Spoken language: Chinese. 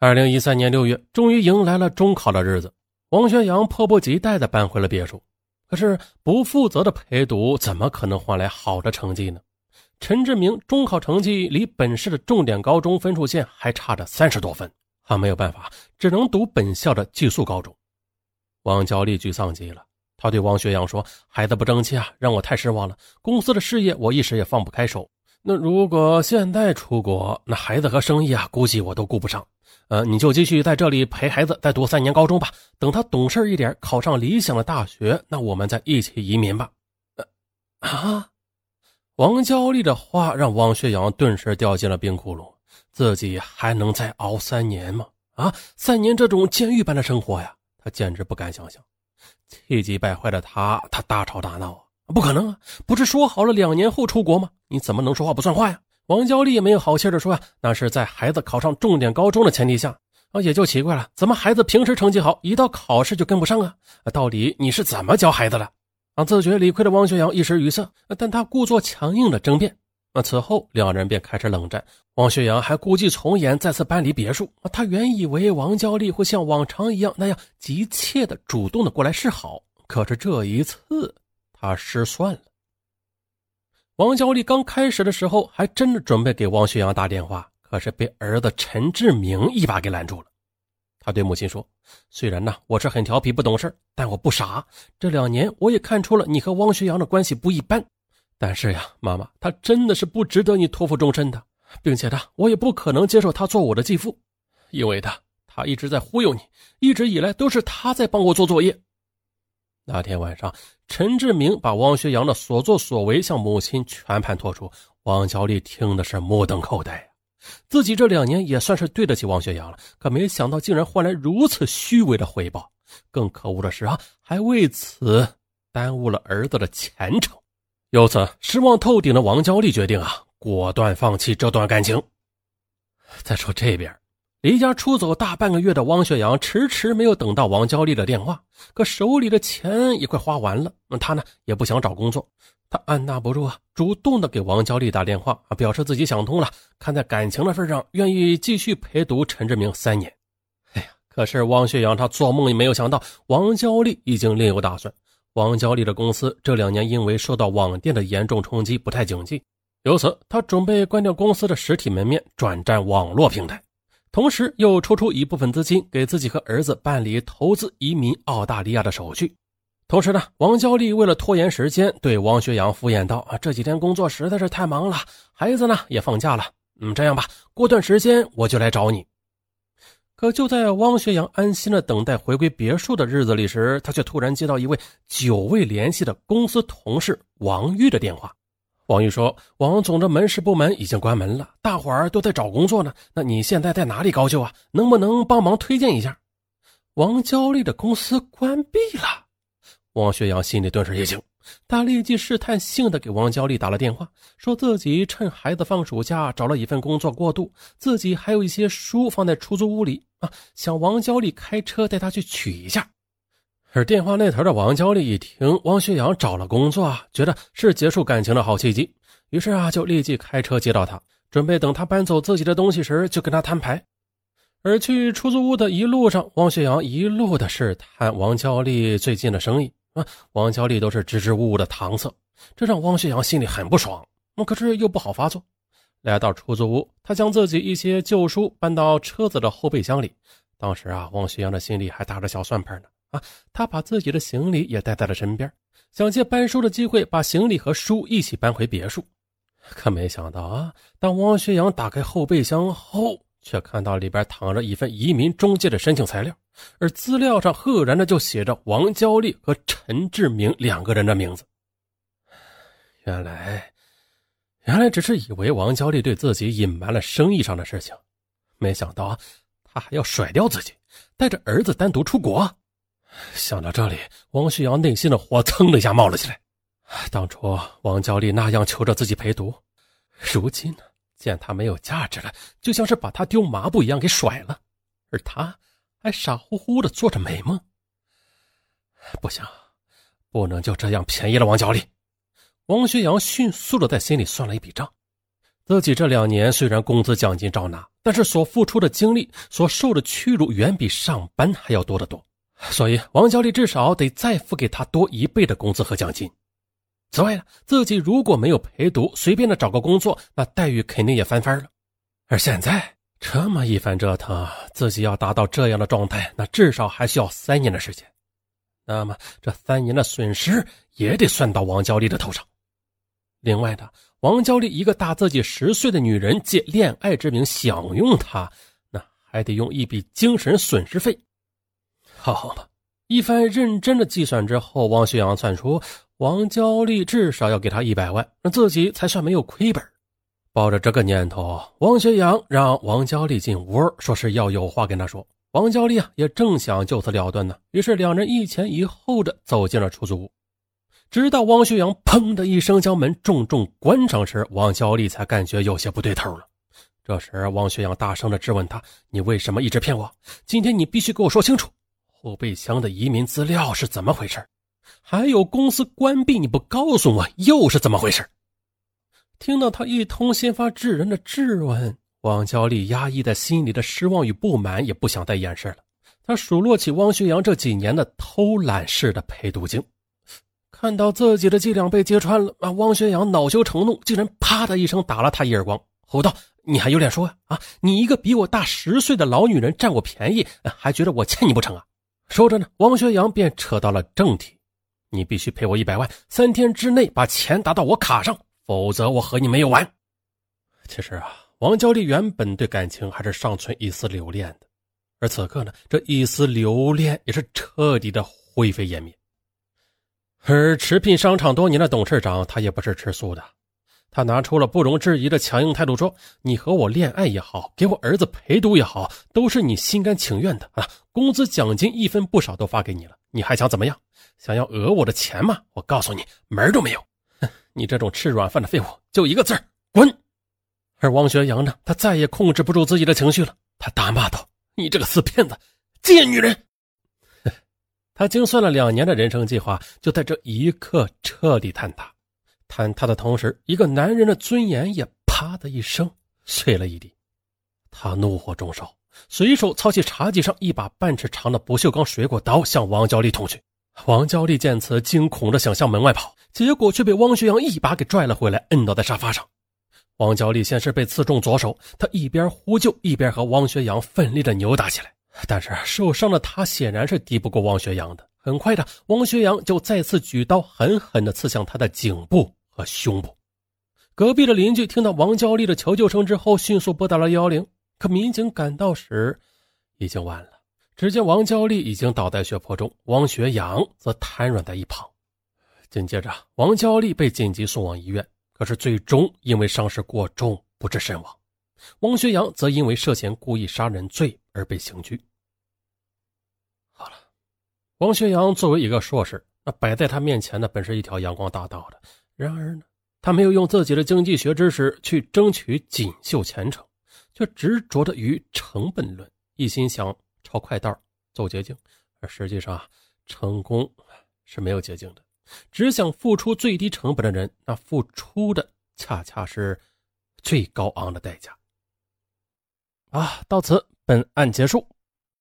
二零一三年六月，终于迎来了中考的日子。王学阳迫不及待地搬回了别墅。可是，不负责的陪读怎么可能换来好的成绩呢？陈志明中考成绩离本市的重点高中分数线还差着三十多分，他没有办法，只能读本校的寄宿高中。王娇丽沮丧极了，她对王学阳说：“孩子不争气啊，让我太失望了。公司的事业我一时也放不开手。那如果现在出国，那孩子和生意啊，估计我都顾不上。”呃，你就继续在这里陪孩子再读三年高中吧。等他懂事一点，考上理想的大学，那我们再一起移民吧。呃，啊！王娇丽的话让王学阳顿时掉进了冰窟窿。自己还能再熬三年吗？啊，三年这种监狱般的生活呀，他简直不敢想象。气急败坏的他，他大吵大闹啊！不可能啊！不是说好了两年后出国吗？你怎么能说话不算话呀？王娇丽没有好气的说：“啊，那是在孩子考上重点高中的前提下啊，也就奇怪了，怎么孩子平时成绩好，一到考试就跟不上啊？到底你是怎么教孩子的？”啊，自觉理亏的王学阳一时语塞，但他故作强硬的争辩。啊，此后两人便开始冷战。王学阳还故伎重演，再次搬离别墅。啊他原以为王娇丽会像往常一样那样急切的主动的过来示好，可是这一次他失算了。王娇丽刚开始的时候还真的准备给王学阳打电话，可是被儿子陈志明一把给拦住了。他对母亲说：“虽然呢我是很调皮不懂事但我不傻。这两年我也看出了你和汪学阳的关系不一般。但是呀，妈妈，他真的是不值得你托付终身的，并且呢，我也不可能接受他做我的继父，因为他他一直在忽悠你，一直以来都是他在帮我做作业。”那天晚上，陈志明把汪学阳的所作所为向母亲全盘托出。王娇丽听的是目瞪口呆自己这两年也算是对得起汪学阳了，可没想到竟然换来如此虚伪的回报。更可恶的是啊，还为此耽误了儿子的前程。由此失望透顶的王娇丽决定啊，果断放弃这段感情。再说这边。离家出走大半个月的汪学阳迟迟没有等到王娇丽的电话，可手里的钱也快花完了。那他呢也不想找工作，他按捺不住啊，主动的给王娇丽打电话啊，表示自己想通了，看在感情的份上，愿意继续陪读陈志明三年。哎呀，可是汪学阳他做梦也没有想到，王娇丽已经另有打算。王娇丽的公司这两年因为受到网店的严重冲击，不太景气，由此他准备关掉公司的实体门面，转战网络平台。同时又抽出一部分资金给自己和儿子办理投资移民澳大利亚的手续。同时呢，王娇丽为了拖延时间，对王学阳敷衍道：“啊，这几天工作实在是太忙了，孩子呢也放假了。嗯，这样吧，过段时间我就来找你。”可就在汪学阳安心的等待回归别墅的日子里时，他却突然接到一位久未联系的公司同事王玉的电话。王玉说：“王总的门市部门已经关门了，大伙儿都在找工作呢。那你现在在哪里高就啊？能不能帮忙推荐一下？”王娇丽的公司关闭了，王学阳心里顿时一惊，他立即试探性的给王娇丽打了电话，说自己趁孩子放暑假找了一份工作过渡，自己还有一些书放在出租屋里啊，想王娇丽开车带他去取一下。而电话那头的王娇丽一听汪学阳找了工作啊，觉得是结束感情的好契机，于是啊就立即开车接到他，准备等他搬走自己的东西时就跟他摊牌。而去出租屋的一路上，汪学阳一路的试探王娇丽最近的生意啊，王娇丽都是支支吾吾的搪塞，这让汪学阳心里很不爽，那可是又不好发作。来到出租屋，他将自己一些旧书搬到车子的后备箱里，当时啊，汪学阳的心里还打着小算盘呢。啊，他把自己的行李也带在了身边，想借搬书的机会把行李和书一起搬回别墅。可没想到啊，当汪学阳打开后备箱后，却看到里边躺着一份移民中介的申请材料，而资料上赫然的就写着王娇丽和陈志明两个人的名字。原来，原来只是以为王娇丽对自己隐瞒了生意上的事情，没想到啊，他还要甩掉自己，带着儿子单独出国。想到这里，王旭阳内心的火蹭的一下冒了起来。当初王娇丽那样求着自己陪读，如今呢，见他没有价值了，就像是把他丢抹布一样给甩了，而他还傻乎乎的做着美梦。不行，不能就这样便宜了王娇丽。王学阳迅速的在心里算了一笔账，自己这两年虽然工资奖金照拿，但是所付出的精力、所受的屈辱远比上班还要多得多，所以王娇丽至少得再付给他多一倍的工资和奖金。此外呢，自己如果没有陪读，随便的找个工作，那待遇肯定也翻番了。而现在这么一番折腾，自己要达到这样的状态，那至少还需要三年的时间。那么这三年的损失也得算到王娇丽的头上。另外的，王娇丽一个大自己十岁的女人，借恋爱之名享用他，那还得用一笔精神损失费。好吧，一番认真的计算之后，王学阳算出王娇丽至少要给他一百万，那自己才算没有亏本。抱着这个念头，王学阳让王娇丽进屋，说是要有话跟他说。王娇丽啊，也正想就此了断呢，于是两人一前一后的走进了出租屋。直到王学阳砰的一声将门重重关上时，王娇丽才感觉有些不对头了。这时，王学阳大声的质问他：“你为什么一直骗我？今天你必须给我说清楚，后备箱的移民资料是怎么回事？还有公司关闭你不告诉我，又是怎么回事？”听到他一通先发制人的质问。王娇丽压抑在心里的失望与不满也不想再掩饰了。他数落起汪学阳这几年的偷懒式的陪读经，看到自己的伎俩被揭穿了，啊！汪学阳恼羞成怒，竟然啪的一声打了他一耳光，吼道：“你还有脸说呀？啊！你一个比我大十岁的老女人占我便宜，还觉得我欠你不成啊？”说着呢，王学阳便扯到了正题：“你必须赔我一百万，三天之内把钱打到我卡上，否则我和你没有完。”其实啊。王娇丽原本对感情还是尚存一丝留恋的，而此刻呢，这一丝留恋也是彻底的灰飞烟灭。而驰聘商场多年的董事长，他也不是吃素的，他拿出了不容置疑的强硬态度，说：“你和我恋爱也好，给我儿子陪读也好，都是你心甘情愿的啊！工资奖金一分不少都发给你了，你还想怎么样？想要讹我的钱吗？我告诉你，门都没有！哼，你这种吃软饭的废物，就一个字儿滚！”而王学阳呢？他再也控制不住自己的情绪了，他大骂道：“你这个死骗子，贱女人！” 他精算了两年的人生计划，就在这一刻彻底坍塌。坍塌的同时，一个男人的尊严也啪的一声碎了一地。他怒火中烧，随手操起茶几上一把半尺长的不锈钢水果刀，向王娇丽捅去。王娇丽见此，惊恐的想向门外跑，结果却被汪学阳一把给拽了回来，摁倒在沙发上。王娇丽先是被刺中左手，她一边呼救，一边和汪学阳奋力的扭打起来。但是受伤的她显然是敌不过汪学阳的。很快的，汪学阳就再次举刀狠狠地刺向她的颈部和胸部。隔壁的邻居听到王娇丽的求救声之后，迅速拨打了幺幺零。可民警赶到时，已经晚了。只见王娇丽已经倒在血泊中，王学阳则瘫软在一旁。紧接着，王娇丽被紧急送往医院。可是最终因为伤势过重不治身亡，王学阳则因为涉嫌故意杀人罪而被刑拘。好了，王学阳作为一个硕士，那摆在他面前的本是一条阳光大道的，然而呢，他没有用自己的经济学知识去争取锦绣前程，却执着的于成本论，一心想抄快道走捷径，而实际上啊成功是没有捷径的。只想付出最低成本的人，那付出的恰恰是最高昂的代价。啊，到此本案结束。